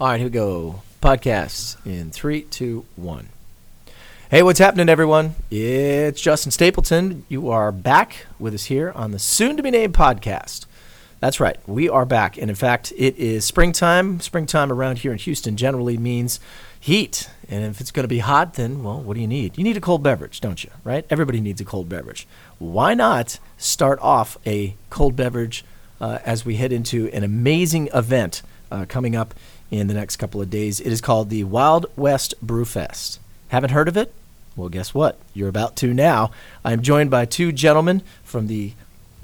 All right, here we go. Podcasts in three, two, one. Hey, what's happening, everyone? It's Justin Stapleton. You are back with us here on the soon to be named podcast. That's right, we are back. And in fact, it is springtime. Springtime around here in Houston generally means heat. And if it's going to be hot, then, well, what do you need? You need a cold beverage, don't you? Right? Everybody needs a cold beverage. Why not start off a cold beverage uh, as we head into an amazing event uh, coming up in the next couple of days? It is called the Wild West Brew Fest. Haven't heard of it? Well, guess what? You're about to now. I am joined by two gentlemen from the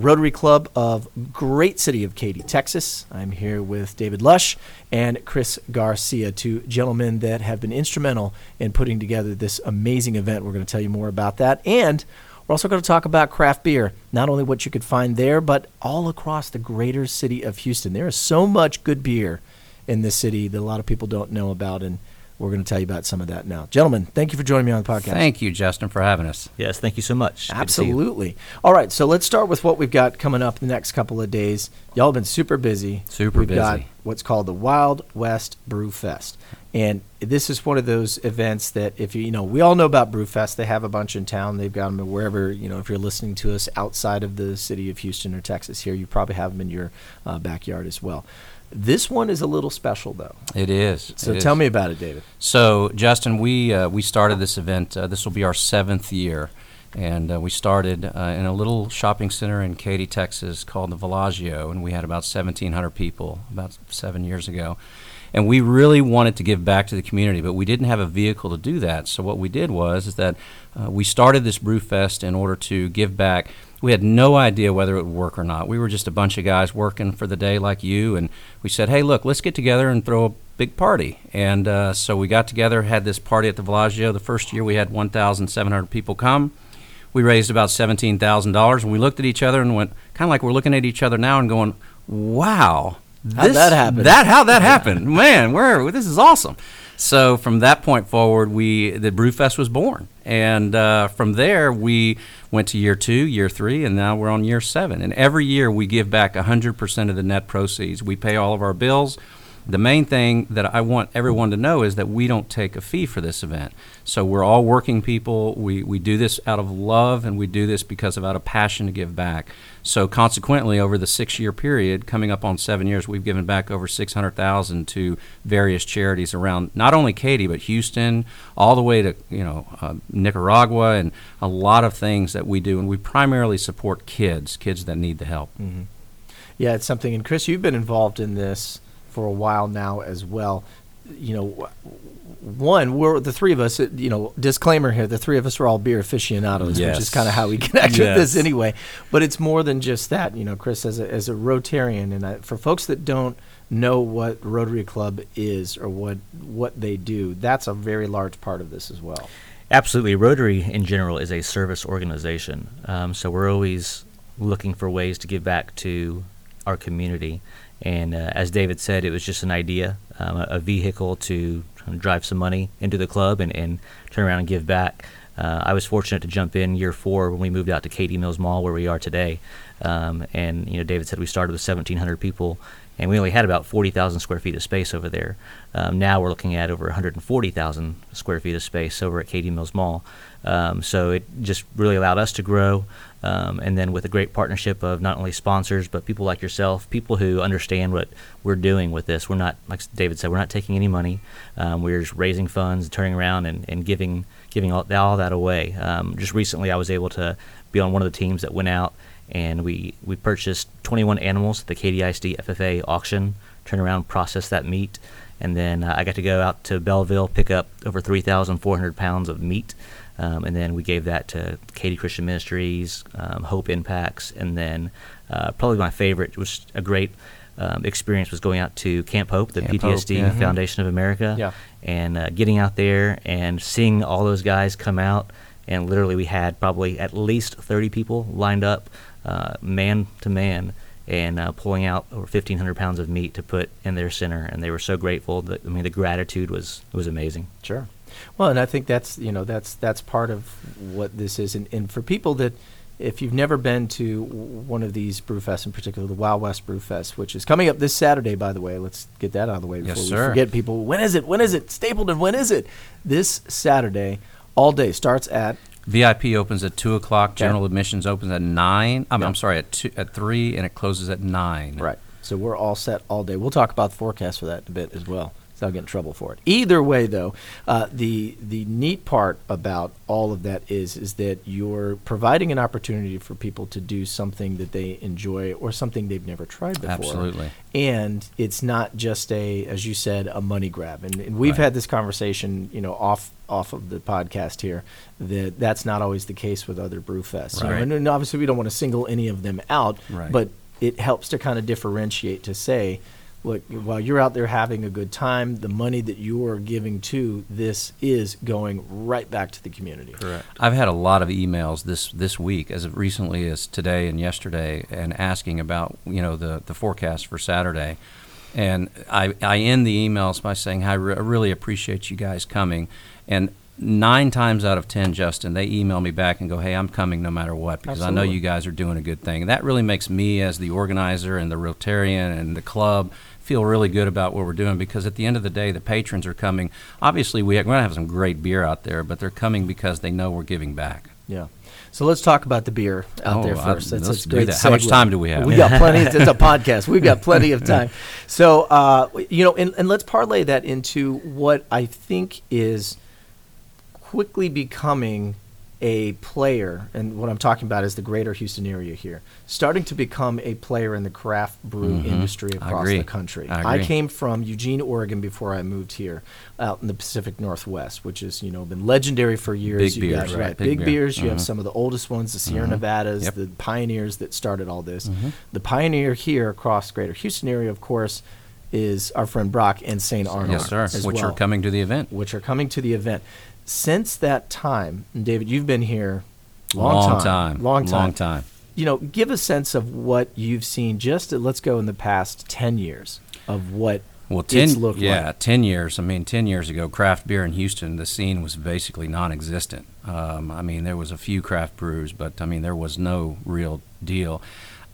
Rotary Club of great city of Katy, Texas. I'm here with David Lush and Chris Garcia, two gentlemen that have been instrumental in putting together this amazing event. We're going to tell you more about that. And we're also going to talk about craft beer, not only what you could find there, but all across the greater city of Houston. There is so much good beer in this city that a lot of people don't know about. And we're going to tell you about some of that now. Gentlemen, thank you for joining me on the podcast. Thank you, Justin, for having us. Yes, thank you so much. Absolutely. All right, so let's start with what we've got coming up in the next couple of days. Y'all have been super busy. Super busy. we've busy. got what's called the Wild West Brew Fest. And this is one of those events that if you you know, we all know about Brewfest. They have a bunch in town. They've got them wherever, you know, if you're listening to us outside of the city of Houston or Texas here, you probably have them in your uh, backyard as well. This one is a little special though. It is. So It tell is. me about it, David. So, Justin, we uh, we started this event. Uh, this will be our seventh year, and uh, we started uh, in a little shopping center in Katy, Texas, called the Villaggio, and we had about 1,700 people about seven years ago. And we really wanted to give back to the community, but we didn't have a vehicle to do that. So what we did was is that uh, we started this brew fest in order to give back. We had no idea whether it would work or not. We were just a bunch of guys working for the day like you, and we said, "Hey, look, let's get together and throw a big party." And uh, so we got together, had this party at the Villaggio. The first year we had 1,700 people come. We raised about seventeen thousand dollars, and we looked at each other and went, kind of like we're looking at each other now and going, "Wow, How'd that happen?" That how that happened, man? Where this is awesome." So from that point forward, we the Brewfest was born, and uh, from there we went to year two, year three, and now we're on year seven. And every year we give back hundred percent of the net proceeds. We pay all of our bills. The main thing that I want everyone to know is that we don't take a fee for this event. So we're all working people. We, we do this out of love and we do this because of out of passion to give back. So consequently, over the six year period, coming up on seven years, we've given back over 600000 to various charities around not only Katy, but Houston, all the way to you know uh, Nicaragua and a lot of things that we do. And we primarily support kids, kids that need the help. Yeah, it's something. And Chris, you've been involved in this for a while now as well. You know, one, we're the three of us. uh, You know, disclaimer here: the three of us are all beer aficionados, which is kind of how we connect with this anyway. But it's more than just that. You know, Chris, as a as a Rotarian, and I, for folks that don't know what Rotary Club is or what what they do, that's a very large part of this as well. Absolutely. Rotary in general is a service organization. Um, so we're always looking for ways to give back to our community. And uh, as David said, it was just an idea, um, a, vehicle to drive some money into the club and, and turn around and give back. Uh, I was fortunate to jump in year four when we moved out to Katy Mills Mall, where we are today. Um, and you know, David said we started with 1,700 people, and we only had about 40,000 square feet of space over there. Um, now we're looking at over 140,000 square feet of space over at Katy Mills Mall. Um, so it just really allowed us to grow. Um, and then with a great partnership of not only sponsors but people like yourself, people who understand what we're doing with this. We're not, like David said, we're not taking any money. Um, we're just raising funds, turning around and, and giving giving all, all that away. Um, just recently, I was able to be on one of the teams that went out and we, we purchased 21 animals at the KDISD FFA auction, turn around, process that meat, and then uh, I got to go out to Belleville, pick up over 3,400 pounds of meat, um, and then we gave that to Katy Christian Ministries, um, Hope Impacts, and then uh, probably my favorite was a great um, experience was going out to Camp Hope, the Camp Hope, PTSD yeah. Foundation of America, Yeah. and uh, getting out there and seeing all those guys come out. And literally, we had probably at least 30 people lined up, uh, man to man, and uh, pulling out over 1,500 pounds of meat to put in their center. And they were so grateful. That, I mean, the gratitude was was amazing. Sure. Well, and I think that's you know that's that's part of what this is, and, and for people that if you've never been to one of these brewfests, in particular the Wild West Brewfest, which is coming up this Saturday, by the way, let's get that out of the way Yes, before we sir. forget people. When is it? When is it? Stapleton, when is it? This Saturday, all day starts at VIP opens at two o'clock. Okay. General admissions opens at nine. I'm, Yeah. I'm sorry, at two, at three, and it closes at nine. Right. So we're all set all day. We'll talk about the forecast for that in a bit as well. So I'll get in trouble for it. Either way, though, uh, the the neat part about all of that is is that you're providing an opportunity for people to do something that they enjoy or something they've never tried before. Absolutely. And it's not just a, as you said, a money grab. And, and we've Right. had this conversation, you know, off off of the podcast here. That that's not always the case with other brewfests. You know, Right. and, and obviously, we don't want to single any of them out. Right. But it helps to kind of differentiate to say, look, while you're out there having a good time, the money that you are giving to this is going right back to the community. Correct. I've had a lot of emails this this week, as recently as today and yesterday, and asking about you know the the forecast for Saturday. And I, I end the emails by saying, I, re- I really appreciate you guys coming. And nine times out of ten, Justin, they email me back and go, Hey, I'm coming no matter what because I know you guys are doing a good thing. And that really makes me, as the organizer and the Rotarian and the club, feel really good about what we're doing because at the end of the day, the patrons are coming. Obviously, we, we're going to have some great beer out there, but they're coming because they know we're giving back. Yeah. So let's talk about the beer out Oh, there I- first. That's, a great that. How much time do we have? We got plenty. It's a podcast. We've got plenty of time. So, uh, you know, and, and let's parlay that into what I think is quickly becoming a player, and what I'm talking about is the greater Houston area here, starting to become a player in the craft brew Mhm. industry across the country. I agree. came from Eugene, Oregon before I moved here, out in the Pacific Northwest, which has you know been legendary for years. Big You beers, right? right, Big, big beer. beers. You have Mhm. some of the oldest ones, the Sierra Mhm. Nevadas, Yep. the pioneers that started all this. Mhm. The pioneer here across greater Houston area, of course, is our friend Brock and St. Arnold. yes, sir. Which well, are coming to the event. Which are coming to the event. Since that time, and David, you've been here long, long time, long time, Long time. You know, give a sense of what you've seen. Just let's go in the past ten years of what Well, ten looked yeah, like. ten years. I mean, ten years ago, craft beer in Houston, the scene was basically non-existent. Um, I mean, there was a few craft brews, but I mean, there was no real deal.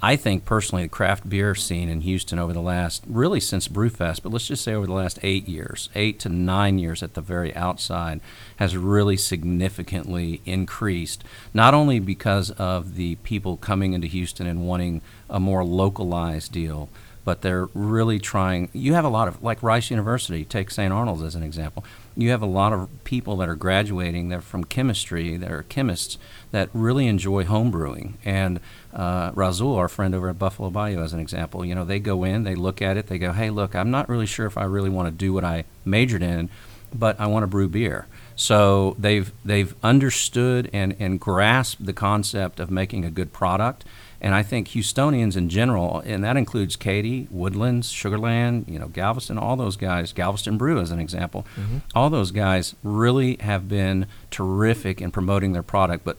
I think personally, the craft beer scene in Houston over the last, really since Brewfest, but let's just say over the last eight years, eight to nine years at the very outside, has really significantly increased. Not only because of the people coming into Houston and wanting a more localized deal, but they're really trying. You have a lot of, like Rice University, take St. Arnold's as an example. You have a lot of people that are graduating, they're from chemistry, they're chemists that really enjoy home brewing. And uh, Rassul, our friend over at Buffalo Bayou, as an example, you know, they go in, they look at it, they go, hey, look, I'm not really sure if I really want to do what I majored in, but I want to brew beer. So they've they've understood and, and grasped the concept of making a good product. And I think Houstonians in general, and that includes Katy, Woodlands, Sugarland, you know, Galveston, all those guys, Galveston Brew as an example, all those guys really have been terrific in promoting their product, but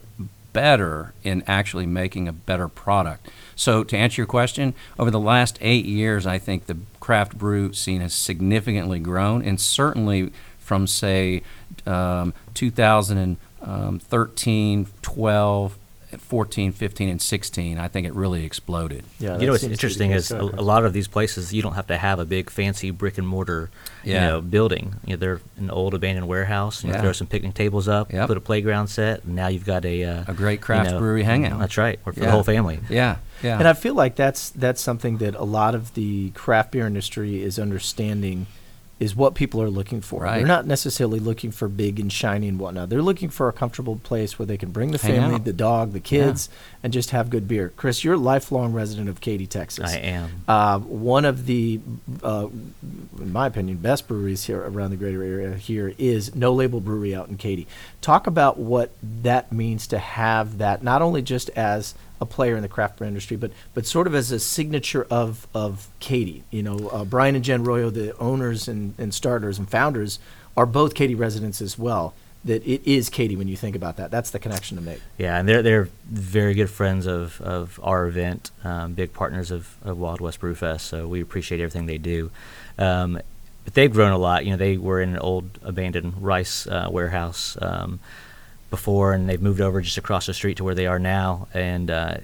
better in actually making a better product. So to answer your question, over the last eight years, I think the craft brew scene has significantly grown, and certainly from say um, 2013, 12, 14, 15, and 16, I think it really exploded. Yeah, you know what's seems to be interesting is a, a lot of these places you don't have to have a big fancy brick and mortar you know building you know they're an old abandoned warehouse you know, Yeah. throw some picnic tables up Yep. put a playground set and now you've got a uh, A great you craft know, brewery hangout. that's right or for Yeah. the whole family Yeah, yeah. And I feel like that's that's something that a lot of the craft beer industry is understanding is what people are looking for. Right. They're not necessarily looking for big and shiny and whatnot. They're looking for a comfortable place where they can bring the family, the dog, the kids, and just have good beer. Chris, you're a lifelong resident of Katy, Texas. i am Uh, one of the, uh, in my opinion, best breweries here around the greater area here is No Label Brewery out in Katy. Talk about what that means to have that, not only just as a player in the craft beer industry, but but sort of as a signature of of Katy. You know, uh, Brian and Jen Royo, the owners and, and starters and founders, are both Katy residents as well. That it is Katy when you think about that. That's the connection to make. Yeah, and they're they're very good friends of, of our event, um, big partners of, of Wild West Brewfest. So we appreciate everything they do. Um, but they've grown a lot. You know, they were in an old abandoned rice uh, warehouse. Um, before, and they've moved over just across the street to where they are now, and uh,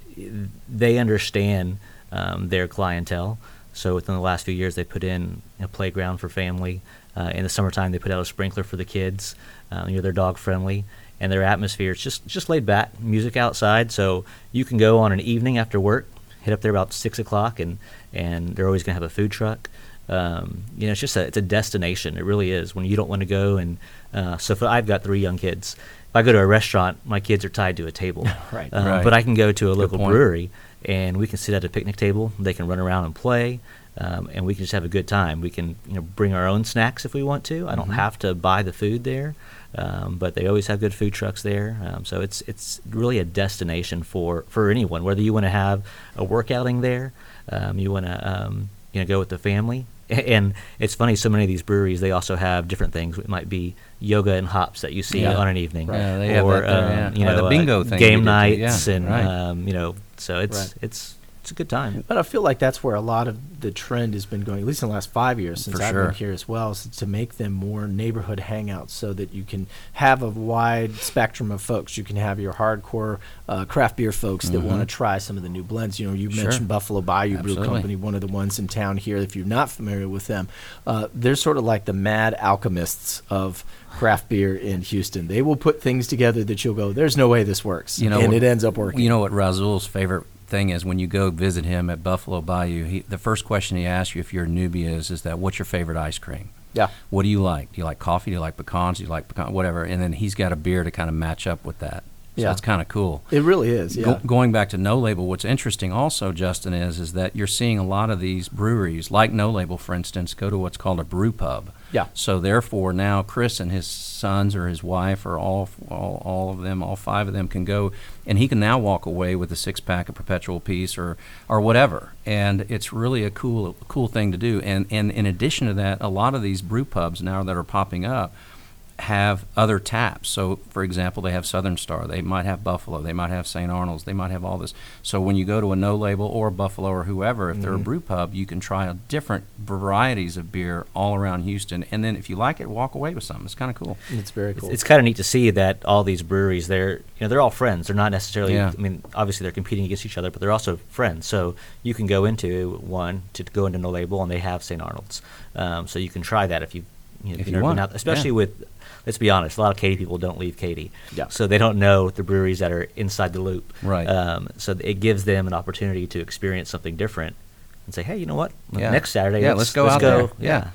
they understand um, their clientele. So within the last few years, they put in a playground for family. Uh, in the summertime, they put out a sprinkler for the kids. Uh, you know, they're dog friendly, and their atmosphere is just just laid back. Music outside, so you can go on an evening after work, hit up there about six o'clock, and and they're always going to have a food truck. Um, you know, it's just a it's a destination. It really is. When you don't want to go, and uh, so for, I've got three young kids. If I go to a restaurant, my kids are tied to a table. Right. Uh, Right. But I can go to a local point. brewery, and we can sit at a picnic table. They can run around and play, um, and we can just have a good time. We can you know bring our own snacks if we want to. I don't Mhm. have to buy the food there, um, but they always have good food trucks there. Um, so it's it's really a destination for for anyone. Whether you want to have a workouting there, um, you want to um, you know go with the family. And it's funny, so many of these breweries they also have different things. It might be yoga and hops that you see Yeah. on an evening, Yeah, they have or there, um, yeah. you Or know the uh, bingo thing game too, nights, yeah, and right. um, you know, so it's Right. it's it's a good time. But I feel like that's where a lot of the trend has been going, at least in the last five years since I've been here as well, is to make them more neighborhood hangouts so that you can have a wide spectrum of folks. You can have your hardcore uh, craft beer folks that want to try some of the new blends. You know, you Mm-hmm. Sure. mentioned Buffalo Bayou Brew Company, one of the ones in town here. If you're not familiar with them, uh, they're sort of like the mad alchemists of craft beer in Houston. They will put things together that you'll go, "There's no way this works," You know, and it ends up working. You know what Rassul's favorite thing is when you go visit him at Buffalo Bayou. He, the first question he asks you if you're a newbie is, is that what's your favorite ice cream? yeah. What do you like? Do you like coffee? Do you like pecans? Do you like pecan? Whatever. And then he's got a beer to kind of match up with that. So Yeah. it's kind of cool. It really is. Yeah. Go, going back to No Label, what's interesting also, Justin, is is that you're seeing a lot of these breweries, like No Label, for instance, go to what's called a brew pub. Yeah. So therefore, now Chris and his sons or his wife or all, all all of them, all five of them can go, and he can now walk away with a six pack of Perpetual Peace or or whatever, and it's really a cool cool thing to do. And and in addition to that, a lot of these brew pubs now that are popping up have other taps. So, for example, they have Southern Star, they might have Buffalo, they might have St. Arnold's, they might have all this. So, when you go to a no label or Buffalo or whoever, if they're a Mhm. brew pub, you can try a different varieties of beer all around Houston. And then if you like it, walk away with something. It's kind of cool. It's very It's, cool. it's kind of neat to see that all these breweries, they're you know they're all friends. They're not necessarily. Yeah. I mean, obviously they're competing against each other, but they're also friends. So you can go into one to go into no label, and they have St. Arnold's. Um, so you can try that if you you know, If you've you never want, been out, especially yeah. with. Let's be honest. A lot of Katy people don't leave Katy, Yeah. so they don't know the breweries that are inside the loop. Right. Um, so it gives them an opportunity to experience something different, and say, hey, you know what? Yeah. Next Saturday, Yeah, let's, let's go let's out go. there. Yeah.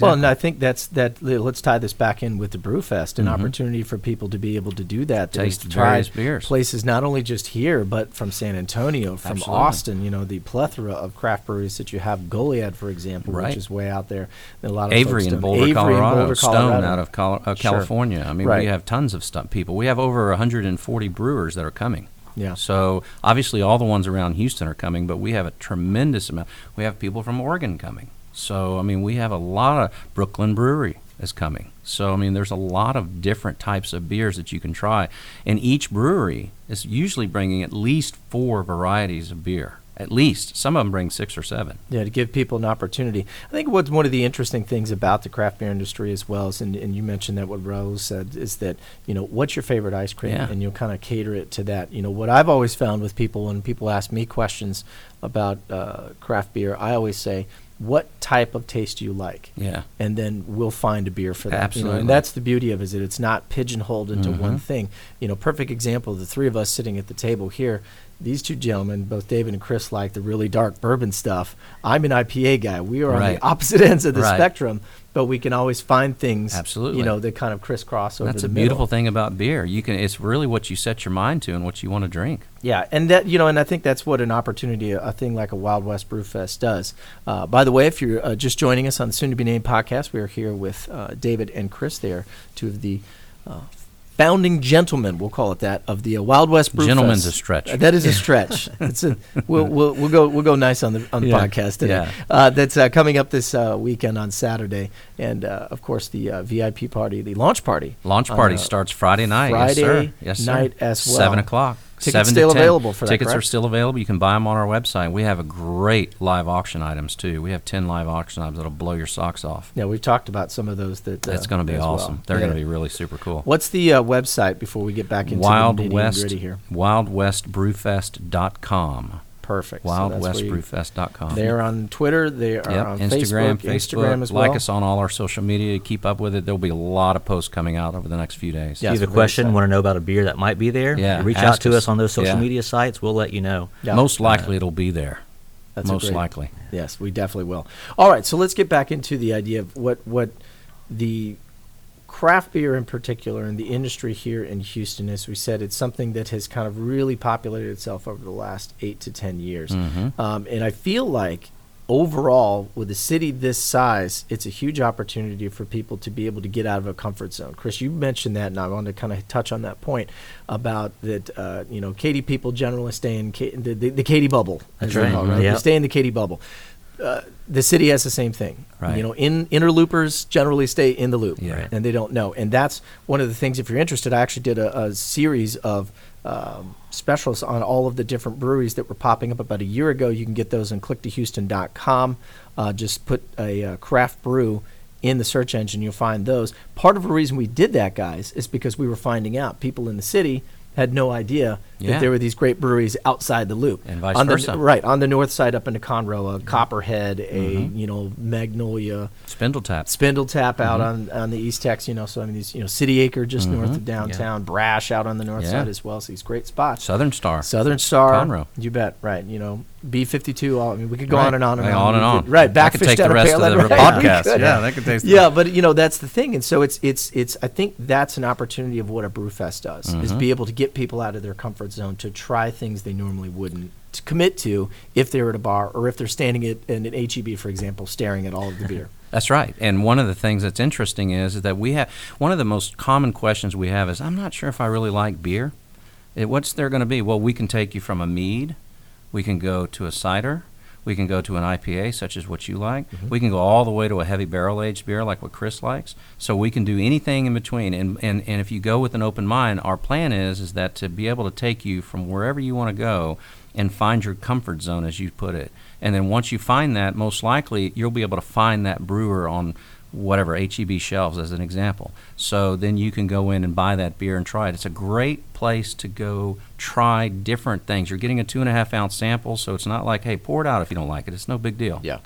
Well, and I think that's that. Let's tie this back in with the Brewfest, an Mhm. opportunity for people to be able to do that, to Taste try various beers. places not only just here, but from San Antonio, from Absolutely. Austin. You know, the plethora of craft breweries that you have. Goliad, for example, Right. which is way out there. that A lot of Avery in Boulder, Avery Colorado, Boulder, Stone Colorado. out of Col- uh, Sure. California. I mean, Right. we have tons of stuff. People, we have over 140 brewers that are coming. Yeah. So obviously, all the ones around Houston are coming, but we have a tremendous amount. We have people from Oregon coming. So I mean, we have a lot of Brooklyn Brewery is coming. So I mean, there's a lot of different types of beers that you can try, and each brewery is usually bringing at least four varieties of beer. At least some of them bring six or seven. Yeah, to give people an opportunity. I think what's one of the interesting things about the craft beer industry as well is, and, and you mentioned that what Rose said is that, you know, what's your favorite ice cream? Yeah. And you'll kind of cater it to that. You know, what I've always found with people when people ask me questions about uh, craft beer, I always say, what type of taste do you like? Yeah. and then we'll find a beer for that. You know, Absolutely. and that's the beauty of it is that it's not pigeonholed into one Mhm. thing. You know, perfect example the three of us sitting at the table here. These two gentlemen, both David and Chris, like the really dark bourbon stuff. I'm an IPA guy. We are on the opposite ends of the Right. spectrum, but we can always find things. Absolutely. You know, that kind of crisscross over That's the a beautiful middle. thing about beer. You can. It's really what you set your mind to and what you want to drink. Yeah, and that you know, and I think that's what an opportunity, a, a thing like a Wild West Brew Fest does. Uh, by the way, if you're uh, just joining us on the Soon to Be Named podcast, we are here with uh, David and Chris. They are two of the uh, founding gentlemen, we'll call it that, of the uh, Wild West Brew Gentleman's a stretch. Uh, that is a stretch. it's a we'll, we'll we'll go we'll go nice on the on the Yeah, podcast today. yeah. Uh, that's uh, coming up this uh, weekend on Saturday, and uh, of course the uh, VIP party, the launch party. Launch party starts Friday night. Friday yes, sir. Yes, sir. night as well. Seven o'clock. Tickets still available for that, are still available. You can buy them on our website. We have a great live auction items too. We have ten live auction items that'll blow your socks off. Yeah, we've talked about some of those. That uh, That's going to be as well. awesome. They're Yeah. going to be really super cool. What's the uh, website before we get back into Wild the West, here? WildWestBrewFest.com. Perfect. So that's where you- WildWestBrewFest.com. They're on Twitter. They are Yep, on Instagram, Facebook, Instagram as well. Like us on all our social media. To keep up with it. There'll be a lot of posts coming out over the next few days. Yes, if you have a question, excited. want to know about a beer that might be there, Yeah, reach out to us. us on those social Yeah. media sites. We'll let you know. Yeah. Most uh, likely it'll be there. That's a Most great- likely. Yes, we definitely will. All right, so let's get back into the idea of what what the craft beer in particular and the industry here in Houston. As we said, it's something that has kind of really populated itself over the last eight to ten years, Mhm. um, and I feel like overall, with a city this size, it's a huge opportunity for people to be able to get out of a comfort zone. Chris, you mentioned that, and I wanted to kind of touch on that point about that. Uh, you know, Katy people generally stay in Ka- the, the, the Katy bubble. That's right. call right? Yep. They stay in the Katy bubble. Uh, the city has the same thing. Right. You know, in interloopers generally stay in the loop, Yeah. Right. and they don't know. And that's one of the things. If you're interested, I actually did a, a series of um, specials on all of the different breweries that were popping up about a year ago. You can get those on click2houston.com. Uh, just put a uh, craft brew in the search engine, you'll find those. Part of the reason we did that, guys, is because we were finding out people in the city had no idea Yeah. that there were these great breweries outside the loop. And vice on the, versa. Right on the north side, up into Conroe, a Copperhead, a Mm-hmm. you know Magnolia, Spindle Tap. Spindle Tap out Mm-hmm. on, on the East Tex, you know, so I mean these, you know, City Acre just north of downtown, Brash out on the north Yeah. side as well. So these great spots. Southern Star. Southern Star, Conroe. you bet, right? You know, B fifty two. I mean, we could go Right. on and on and on. on and on. could- right? That could take the rest of the right, podcast. could. Yeah, that could take the- Yeah, but you know that's the thing, and so it's it's it's. I think that's an opportunity of what a brewfest does is Mm-hmm. be able to get people out of their comfort zone to try things they normally wouldn't to commit to if they were at a bar or if they're standing at in an HEB, for example, staring at all of the beer. That's right. And one of the things that's interesting is, is that we have one of the most common questions we have is, I'm not sure if I really like beer. Eh, What's there going to be? Well, we can take you from a mead, we can go to a cider, we can go to an IPA, such as what you like. Mm-hmm. We can go all the way to a heavy barrel aged beer, like what Chris likes. So we can do anything in between. And, and and if you go with an open mind, our plan is is that to be able to take you from wherever you want to go and find your comfort zone, as you put it. And then once you find that, most likely you'll be able to find that brewer on whatever HEB shelves, as an example. So then you can go in and buy that beer and try it. It's a great place to go try different things. You're getting a two and a half ounce sample, so it's not like, hey, pour it out if you don't like it. It's no big deal. Yeah.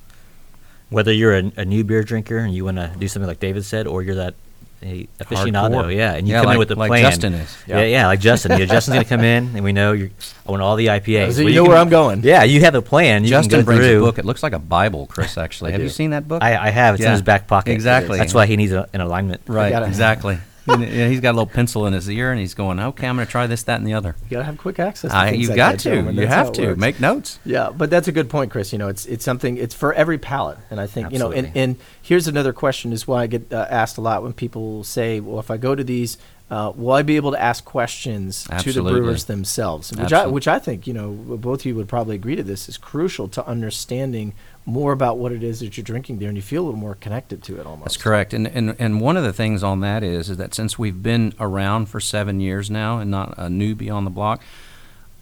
Whether you're a, a new beer drinker and you want to do something like David said, or you're that a aficionado, Hardcore. yeah, and you Yeah, come like- in with a like plan. Justin is. Yeah, Yeah. yeah, like Justin. Yeah, Justin's gonna come in, and we know you're. I want all the IPAs. So Well, you know can- where I'm going. Yeah, you have a plan. You Justin can go brings through. a book. It looks like a Bible, Chris, actually. Have do. you seen that book? I, I have. It's Yeah. in his back pocket. Exactly. That's why he needs a, an alignment. right, exactly. And, yeah, he's got a little pencil in his ear, and he's going, okay, I'm going to try this, that, and the other. You gotta have quick access. To I, you've like got that, to. You have to. works. Make notes. Yeah, but that's a good point, Chris. You know, it's it's something. It's for every palate, and I think you know. And, and here's another question: is why I get uh, asked a lot when people say, "Well, if I go to these, uh, will I be able to ask questions to the brewers themselves?" Which I which I think you know both of you would probably agree to this is crucial to understanding more about what it is that you're drinking there, and you feel a little more connected to it almost. That's correct. And, and and one of the things on that is is that since we've been around for seven years now and not a newbie on the block,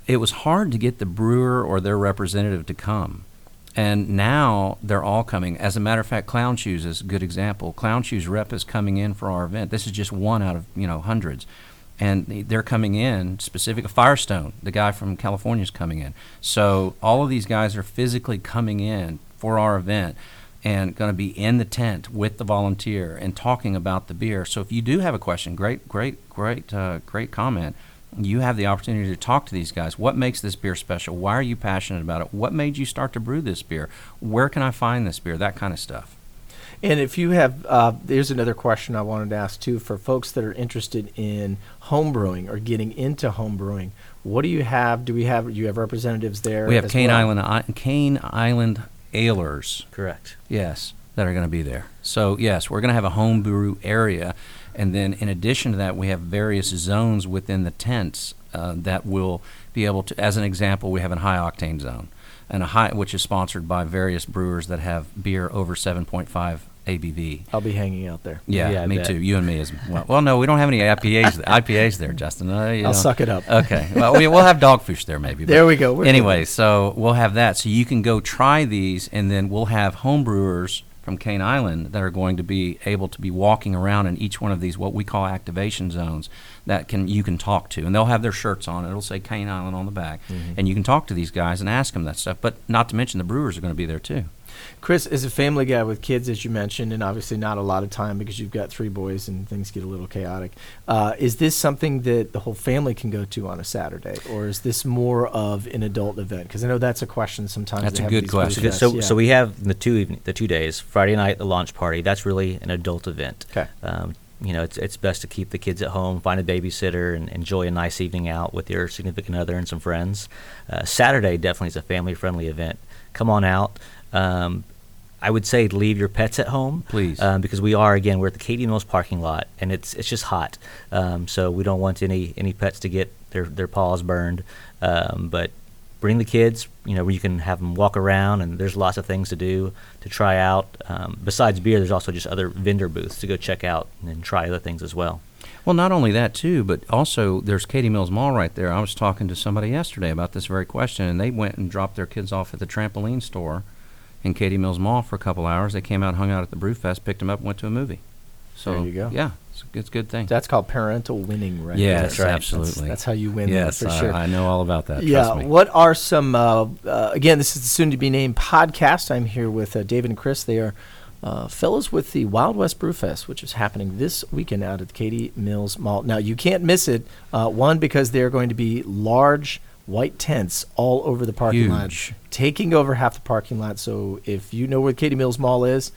it was hard to get the brewer or their representative to come. And now they're all coming. As a matter of fact, Clown Shoes is a good example. Clown Shoes rep is coming in for our event. This is just one out of you know hundreds, and they're coming in specific. Firestone, the guy from California, is coming in. So all of these guys are physically coming in for our event and going to be in the tent with the volunteer and talking about the beer. So if you do have a question, great, great, great, uh, great comment. You have the opportunity to talk to these guys. What makes this beer special? Why are you passionate about it? What made you start to brew this beer? Where can I find this beer? That kind of stuff. And if you have, uh, there's another question I wanted to ask too for folks that are interested in home brewing or getting into home brewing. What do you have? Do we have? Do you have representatives there? We have Cane well? Island, I- Cane Island Alers. Correct. Yes, that are going to be there. So yes, we're going to have a home brew area, and then in addition to that, we have various zones within the tents uh, that will be able to. As an example, we have a high octane zone, and a high which is sponsored by various brewers that have beer over 7.5 ABV. I'll be hanging out there. Yeah, Yeah, me too. You and me as well. Well, no, we don't have any IPAs. IPAs there, Justin. Uh, I'll know. suck it up. Okay. Well, we, we'll have dogfish there maybe. There we go. We're anyway, so we'll have that. So you can go try these, and then we'll have homebrewers from Cane Island that are going to be able to be walking around in each one of these what we call activation zones that can you can talk to, and they'll have their shirts on. It'll say Cane Island on the back, Mm-hmm. and you can talk to these guys and ask them that stuff. But not to mention the brewers are going to be there too. Chris is a family guy with kids, as you mentioned, and obviously not a lot of time because you've got three boys and things get a little chaotic. Uh, is this something that the whole family can go to on a Saturday, or is this more of an adult event? Because I know that's a question sometimes. That's a good question. brew So, fests, so we have the two evening, the two days. Friday night, the launch party. That's really an adult event. Okay. Um, you know, it's it's best to keep the kids at home, find a babysitter, and enjoy a nice evening out with your significant other and some friends. Uh, Saturday definitely is a family-friendly event. Come on out. Um, I would say leave your pets at home, Please. um, because we are again we're at the Katy Mills parking lot, and it's it's just hot. Um, so we don't want any any pets to get their their paws burned. Um, but bring the kids. You know, where you can have them walk around, and there's lots of things to do to try out. Um, besides beer, there's also just other vendor booths to go check out and try other things as well. Well, not only that too, but also there's Katy Mills Mall right there. I was talking to somebody yesterday about this very question, and they went and dropped their kids off at the trampoline store in Katy Mills Mall for a couple hours. They came out, hung out at the Brewfest, picked them up, and went to a movie. So There you go. Yeah, it's, a- it's a good thing. That's called parental winning, right? yes. That's right. absolutely. That's how you win. yes, for I, sure. I know all about that. Yeah. Me. What are some? Uh, uh, again, this is the soon to be named podcast. I'm here with uh, David and Chris. They are uh, fellows with the Wild West Brewfest, which is happening this weekend out at the Katy Mills Mall. Now, you can't miss it. Uh, one because there are going to be large white tents all over the parking lot, taking over half the parking lot. So if you know where Katy Mills Mall is,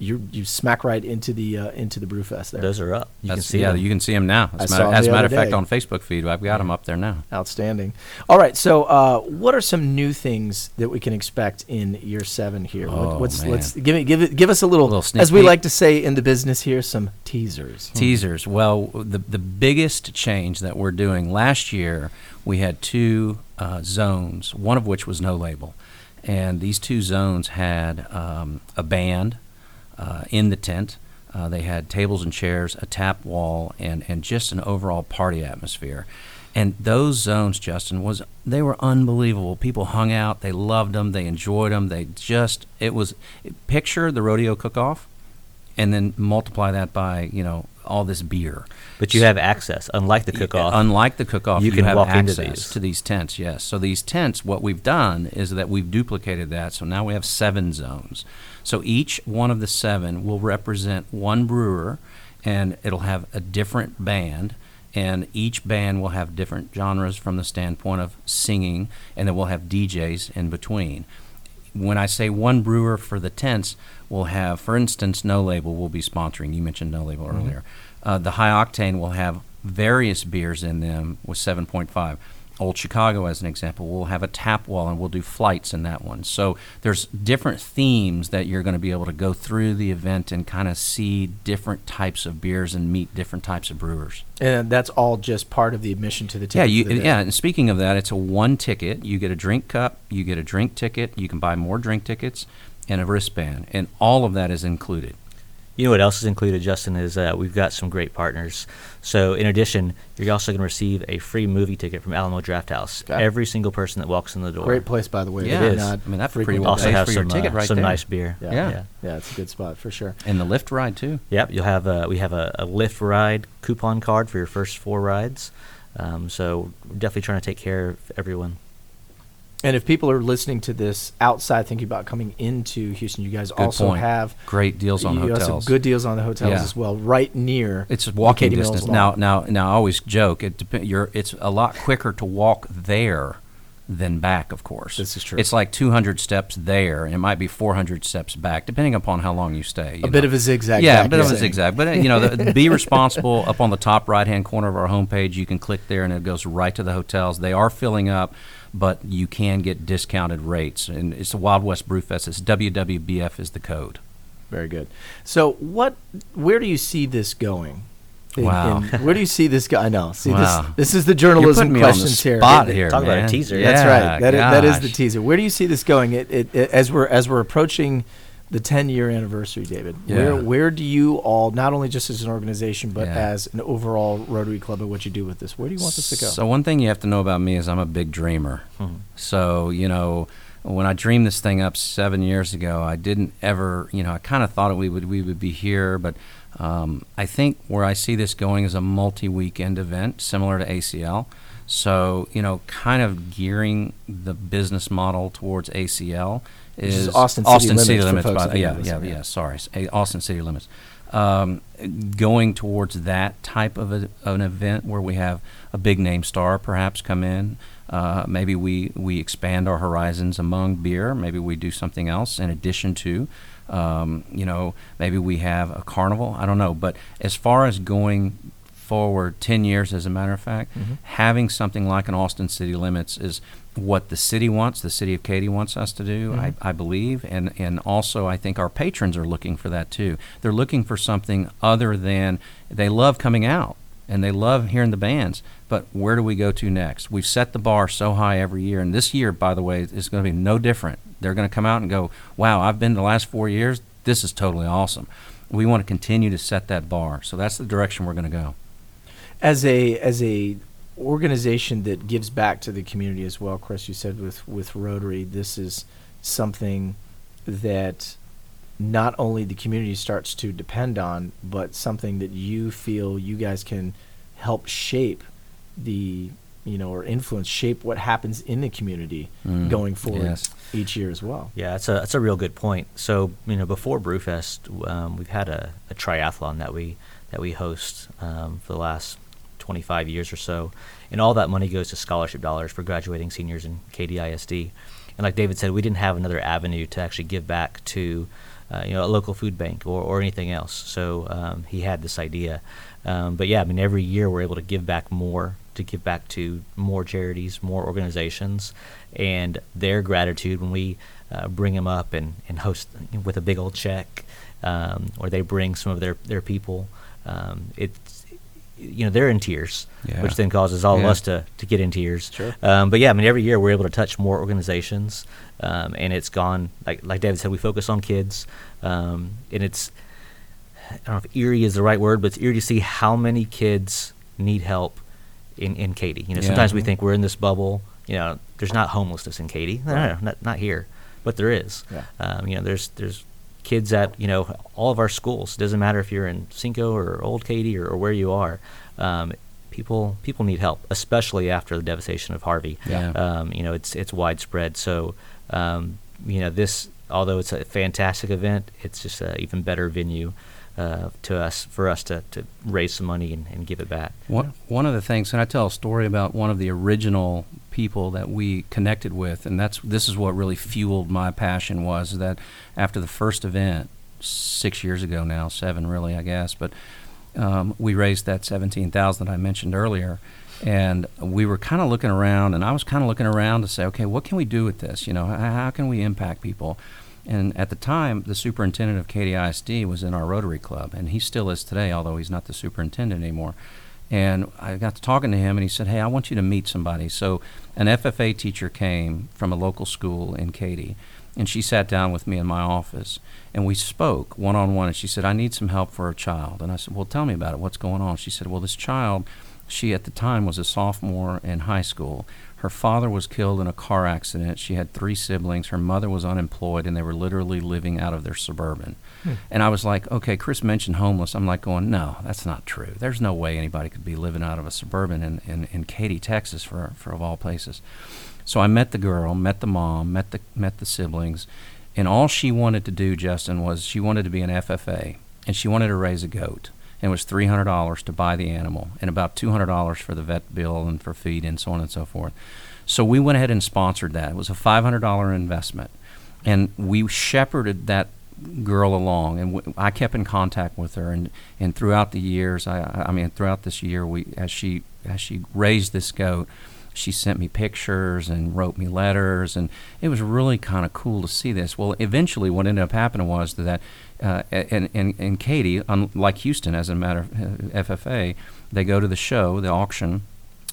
you you smack right into the uh, into the Brewfest there. Those are up. You can see yeah, them. you can see them now. As, saw matter, 'em as a matter of fact, day. on Facebook feed, I've got them up there now. Outstanding. All right, so uh, what are some new things that we can expect in year seven here? What- Oh, what's man. let's give it give it give us a little, little sneak as we peek. like to say in the business here, some teasers. Teasers. Well, the the biggest change that we're doing last year, we had two uh, zones, one of which was no label, and these two zones had um, a band uh, in the tent. Uh, they had tables and chairs, a tap wall, and and just an overall party atmosphere. And those zones, Justin, was they were unbelievable. People hung out, they loved them, they enjoyed them. They just it was picture the rodeo cook-off, and then multiply that by you know all this beer. but you have access, unlike the cook-off. Unlike the cook-off, You you, can have walk into access these. to these tents. Yes. So these tents, what we've done is that we've duplicated that. So now we have seven zones. So each one of the seven will represent one brewer, and it'll have a different band. And each band will have different genres from the standpoint of singing, and then we'll have DJs in between when I say one brewer for the tents, we'll have, for instance, No Label will be sponsoring. You mentioned No Label earlier. Uh, the High Octane will have various beers in them with 7.5. Old Chicago, as an example, we'll have a tap wall and we'll do flights in that one. So there's different themes that you're going to be able to go through the event and kind of see different types of beers and meet different types of brewers. And that's all just part of the admission to the Yeah, you, the yeah. And speaking of that, it's a one ticket. You get a drink cup, you get a drink ticket, you can buy more drink tickets, and a wristband, and all of that is included. You know what else is included, Justin? Is uh, we've got some great partners. So in addition, you're also going to receive a free movie ticket from Alamo Drafthouse. Okay. Every single person that walks in the door. Great place, by the way. Yeah, They it do is. not I mean, that pretty frequent well also pays have for your some ticket uh, right some there. nice beer. Yeah. Yeah. yeah, yeah. It's a good spot for sure. And the Lyft ride too. Yep, you'll have a, we have a, a Lyft ride coupon card for your first four rides. Um, so we're definitely trying to take care of everyone. And if people are listening to this outside, thinking about coming into Houston, you guys Good also point. have Great deals on you hotels. have good deals on the hotels Yeah. as well, right near. It's walking distance. Now, now, now, I always joke. It dep- you're, It's a lot quicker to walk there than back. Of course, This is true. It's like 200 steps there, and it might be 400 steps back, depending upon how long you stay. you a bit of a zigzag. Yeah, a bit of a zigzag. But you know, the, be responsible. Up on the top right-hand corner of our homepage, you can click there, and it goes right to the hotels. They are filling up, but you can get discounted rates. And it's the Wild West Brewfest. It's WWBF is the code. Very good. So, what? Where do you see this going? In- Wow. in- where do you see this go? I know. See, Wow. this this is the You're journalism putting me on the questions here. spot here, Talk about a man. teaser. That's right. That is, that is the teaser. Where do you see this going? It, it, it, as we're as we're approaching the 10 year anniversary, David. Yeah. Where where do you all, not only just as an organization, but Yeah. as an overall Rotary Club and what you do with this, where do you want this to go? So one thing you have to know about me is I'm a big dreamer. Mhm. So you know, when I dreamed this thing up seven years ago, I didn't ever, you know, I kind of thought we would we would be here, but um, I think where I see this going is a multi-weekend event similar to ACL. So you know, kind of gearing the business model towards ACL Which is Austin City Limits for Limits. folks by- that don't yeah, yeah, yeah. yeah. Sorry, s- a- Austin City Limits. Um, going towards that type of a, of an event where we have a big name star perhaps come in. Uh, maybe we, we expand our horizons among beer. Maybe we do something else in addition to. Um, you know, maybe we have a carnival. I don't know. But as far as going forward 10 years, as a matter of fact, Mhm. having something like an Austin City Limits is what the city wants, the city of Katy wants us to do, Mhm. I, I believe. And, and also, I think our patrons are looking for that too. They're looking for something other than they love coming out and they love hearing the bands. But where do we go to next? We've set the bar so high every year. And this year, by the way, is going to be no different. They're going to come out and go, wow, I've been the last four years. This is totally awesome. We want to continue to set that bar. So that's the direction we're going to go. As a as a organization that gives back to the community as well chris you said with with rotary this is something that not only the community starts to depend on but something that you feel you guys can help shape the you know or influence shape what happens in the community Mm, going forward yes. each year as well Yeah, that's a that's a real good point. So you know, before Brewfest, um, we've had a, a triathlon that we that we host um, for the last 25 years or so, and all that money goes to scholarship dollars for graduating seniors in KDISD. And like David said, we didn't have another avenue to actually give back to uh, you know a local food bank or, or anything else. So um, he had this idea. Um, but yeah, I mean, every year we're able to give back more, to give back to more charities, more organizations, and their gratitude when we uh, bring them up and, and host with a big old check, um, or they bring some of their, their people. Um, it's you know they're in tears, Yeah. which then causes all of us to, to get in tears. Sure. Um, but yeah, I mean, every year we're able to touch more organizations, um, and it's gone like like David said, we focus on kids, um, and it's I don't know if eerie is the right word, but it's eerie to see how many kids need help in in Katy. You know, Yeah. sometimes we think we're in this bubble. You know, there's not homelessness in Katy. No, no, no, not not here, but there is. Yeah. Um, you know, there's there's kids at you know all of our schools. It doesn't matter if you're in Cinco or Old Katy or, or where you are. Um, people people need help, especially after the devastation of Harvey. Yeah. Um, you know, it's it's widespread. So um, you know, this although it's a fantastic event, it's just an even better venue uh, to us for us to, to raise some money and, and give it back. One, one of the things, and I tell a story about one of the original people that we connected with, and that's this is what really fueled my passion was that after the first event six years ago now, seven really, I guess, but um, we raised that seventeen thousand that I mentioned earlier, and we were kind of looking around, and I was kind of looking around to say, okay, what can we do with this? You know, how, how can we impact people? And at the time, the superintendent of KDISD was in our Rotary Club, and he still is today, although he's not the superintendent anymore. And I got to talking to him, and he said, "Hey, I want you to meet somebody." So, an FFA teacher came from a local school in Katy, and she sat down with me in my office, and we spoke one on one. And she said, "I need some help for a child." And I said, "Well, tell me about it. What's going on?" She said, "Well, this child, she at the time was a sophomore in high school. Her father was killed in a car accident. She had three siblings. Her mother was unemployed, and they were literally living out of their suburban." Hmm. And I was like, okay, Chris mentioned homeless. I'm like going, no, that's not true. There's no way anybody could be living out of a suburban in, in, in Katy, Texas, for, for of all places. So I met the girl, met the mom, met the met the siblings, and all she wanted to do, Justin, was she wanted to be an FFA, and she wanted to raise a goat. And it was three hundred dollars to buy the animal, and about two hundred dollars for the vet bill and for feed and so on and so forth. So we went ahead and sponsored that. It was a five hundred dollar investment, and we shepherded that girl along, and w- I kept in contact with her, and, and throughout the years, I, I mean, throughout this year, we as she as she raised this goat, she sent me pictures and wrote me letters, and it was really kind of cool to see this. Well, eventually, what ended up happening was that, uh, and and and Katy, unlike Houston, as a matter of uh, FFA, they go to the show, the auction,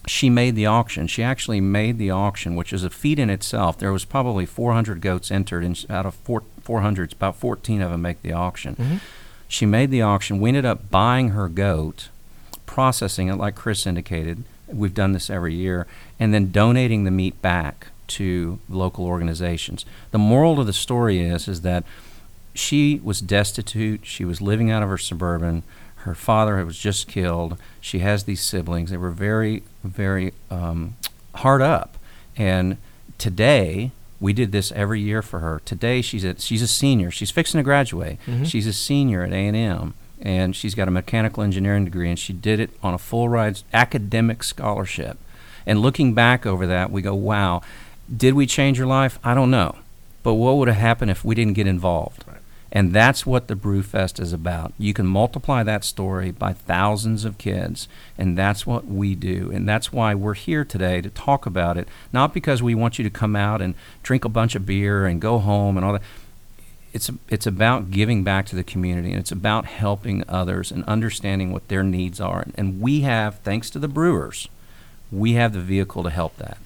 she made the auction. She actually made the auction, which is a feat in itself. There was probably 400 goats entered, and out of four, 400, about 14 of them make the auction. Mhm. She made the auction. We ended up buying her goat, processing it like Chris indicated. We've done this every year, and then donating the meat back to local organizations. The moral of the story is is that she was destitute. She was living out of her suburban. Her father was just killed. She has these siblings. They were very, very um, hard up. And today, we did this every year for her. Today, she's a, she's a senior. She's fixing to graduate. Mhm. She's a senior at A&M, and she's got a mechanical engineering degree, and she did it on a full ride academic scholarship. And looking back over that, we go, wow, did we change her life? I don't know. But what would have happened if we didn't get involved? Right. And that's what the Brewfest is about. You can multiply that story by thousands of kids, and that's what we do. And that's why we're here today to talk about it. Not because we want you to come out and drink a bunch of beer and go home and all that. It's it's about giving back to the community, and it's about helping others and understanding what their needs are. And we have, thanks to the brewers, we have the vehicle to help that.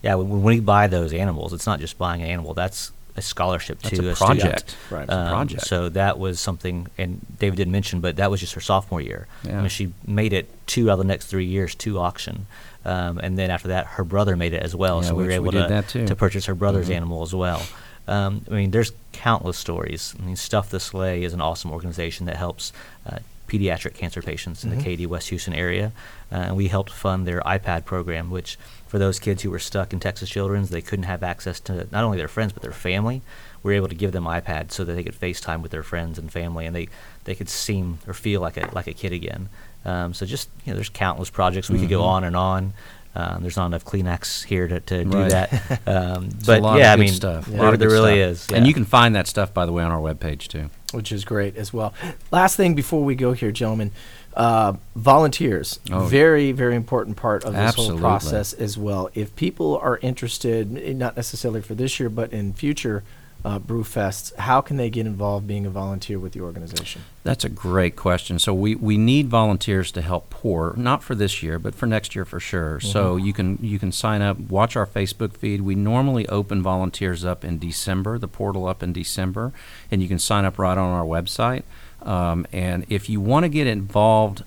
Yeah, when, we buy those animals, it's not just buying an animal. That's a scholarship That's to a student. project. Right. It's a Um, project. So that was something, and David didn't mention, but that was just her sophomore year. Yeah. I mean, she made it two out of the next three years to auction, um, and then after that, her brother made it as well. Yeah, so we were able we to to purchase her brother's Mhm. animal as well. Um, I mean, there's countless stories. I mean, Stuff the Sleigh is an awesome organization that helps uh, pediatric cancer patients in Mhm. the Katy, West Houston area, uh, and we helped fund their iPad program, which for those kids who were stuck in Texas Children's, they couldn't have access to not only their friends but their family. We were able to give them iPads so that they could FaceTime with their friends and family, and they, they could seem or feel like a like a kid again. Um, so just you know, there's countless projects we could go Mhm. on and on. Um, there's not enough Kleenex here to, to do Right. that. Um, It's but a lot yeah, of I mean, stuff. A Yeah. lot of there, there really stuff. is. And you can find that stuff, by the way, on our webpage too. which is great as well. Last thing before we go here, gentlemen, uh, volunteers, Oh. very very important part of this Absolutely. whole process as well. If people are interested, not necessarily for this year, but in future uh, brew fests, how can they get involved being a volunteer with the organization? That's a great question. So we, we need volunteers to help pour, not for this year, but for next year for sure. So you can you can sign up, watch our Facebook feed. We normally open volunteers up in December, the portal up in December, and you can sign up right on our website. Um, and if you want to get involved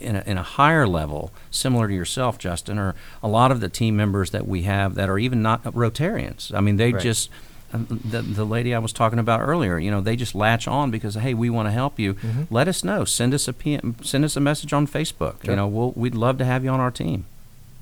in a, in a higher level, similar to yourself, Justin, or a lot of the team members that we have that are even not Rotarians. I mean, they Right. just the, the lady I was talking about earlier, you know, they just latch on because hey, we want to help you. Mhm. Let us know. Send us a PM, send us a message on Facebook. Sure. You know, we'll, we'd love to have you on our team.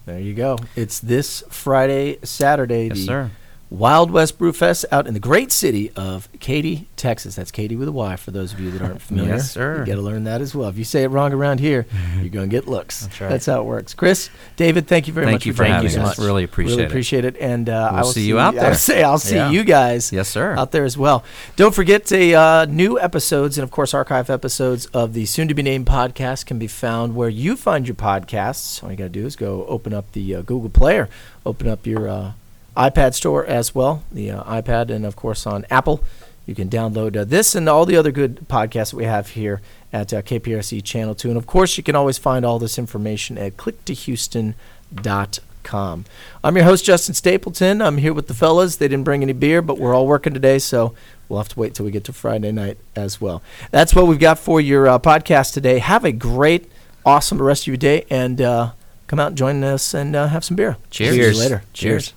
There you go. It's this Friday, Saturday, Yes, the sir. Wild West Brew Fest out in the great city of Katy, Texas. That's Katy with a Y for those of you that aren't familiar. Yes, sir. You got to learn that as well. If you say it wrong around here, you're going to get looks. That's right. That's how it works. Chris, David, thank you very Thank much you for joining having us. us. Really appreciate it. really it. appreciate it. And uh, I We'll will see you out I there. will say I'll see Yeah. you guys Yes, sir. out there as well. Don't forget the uh, new episodes and, of course, archive episodes of the soon to be named podcast can be found where you find your podcasts. All you got to do is go open up the uh, Google Player, open up your uh, iPad store as well, the uh, iPad, and, of course, on Apple. You can download uh, this and all the other good podcasts that we have here at uh, KPRC Channel 2. And, of course, you can always find all this information at click2houston.com. I'm your host, Justin Stapleton. I'm here with the fellas. They didn't bring any beer, but we're all working today, so we'll have to wait till we get to Friday night as well. That's what we've got for your uh, podcast today. Have a great, awesome rest of your day, and uh, come out and join us and uh, have some beer. Cheers. See you later. Cheers.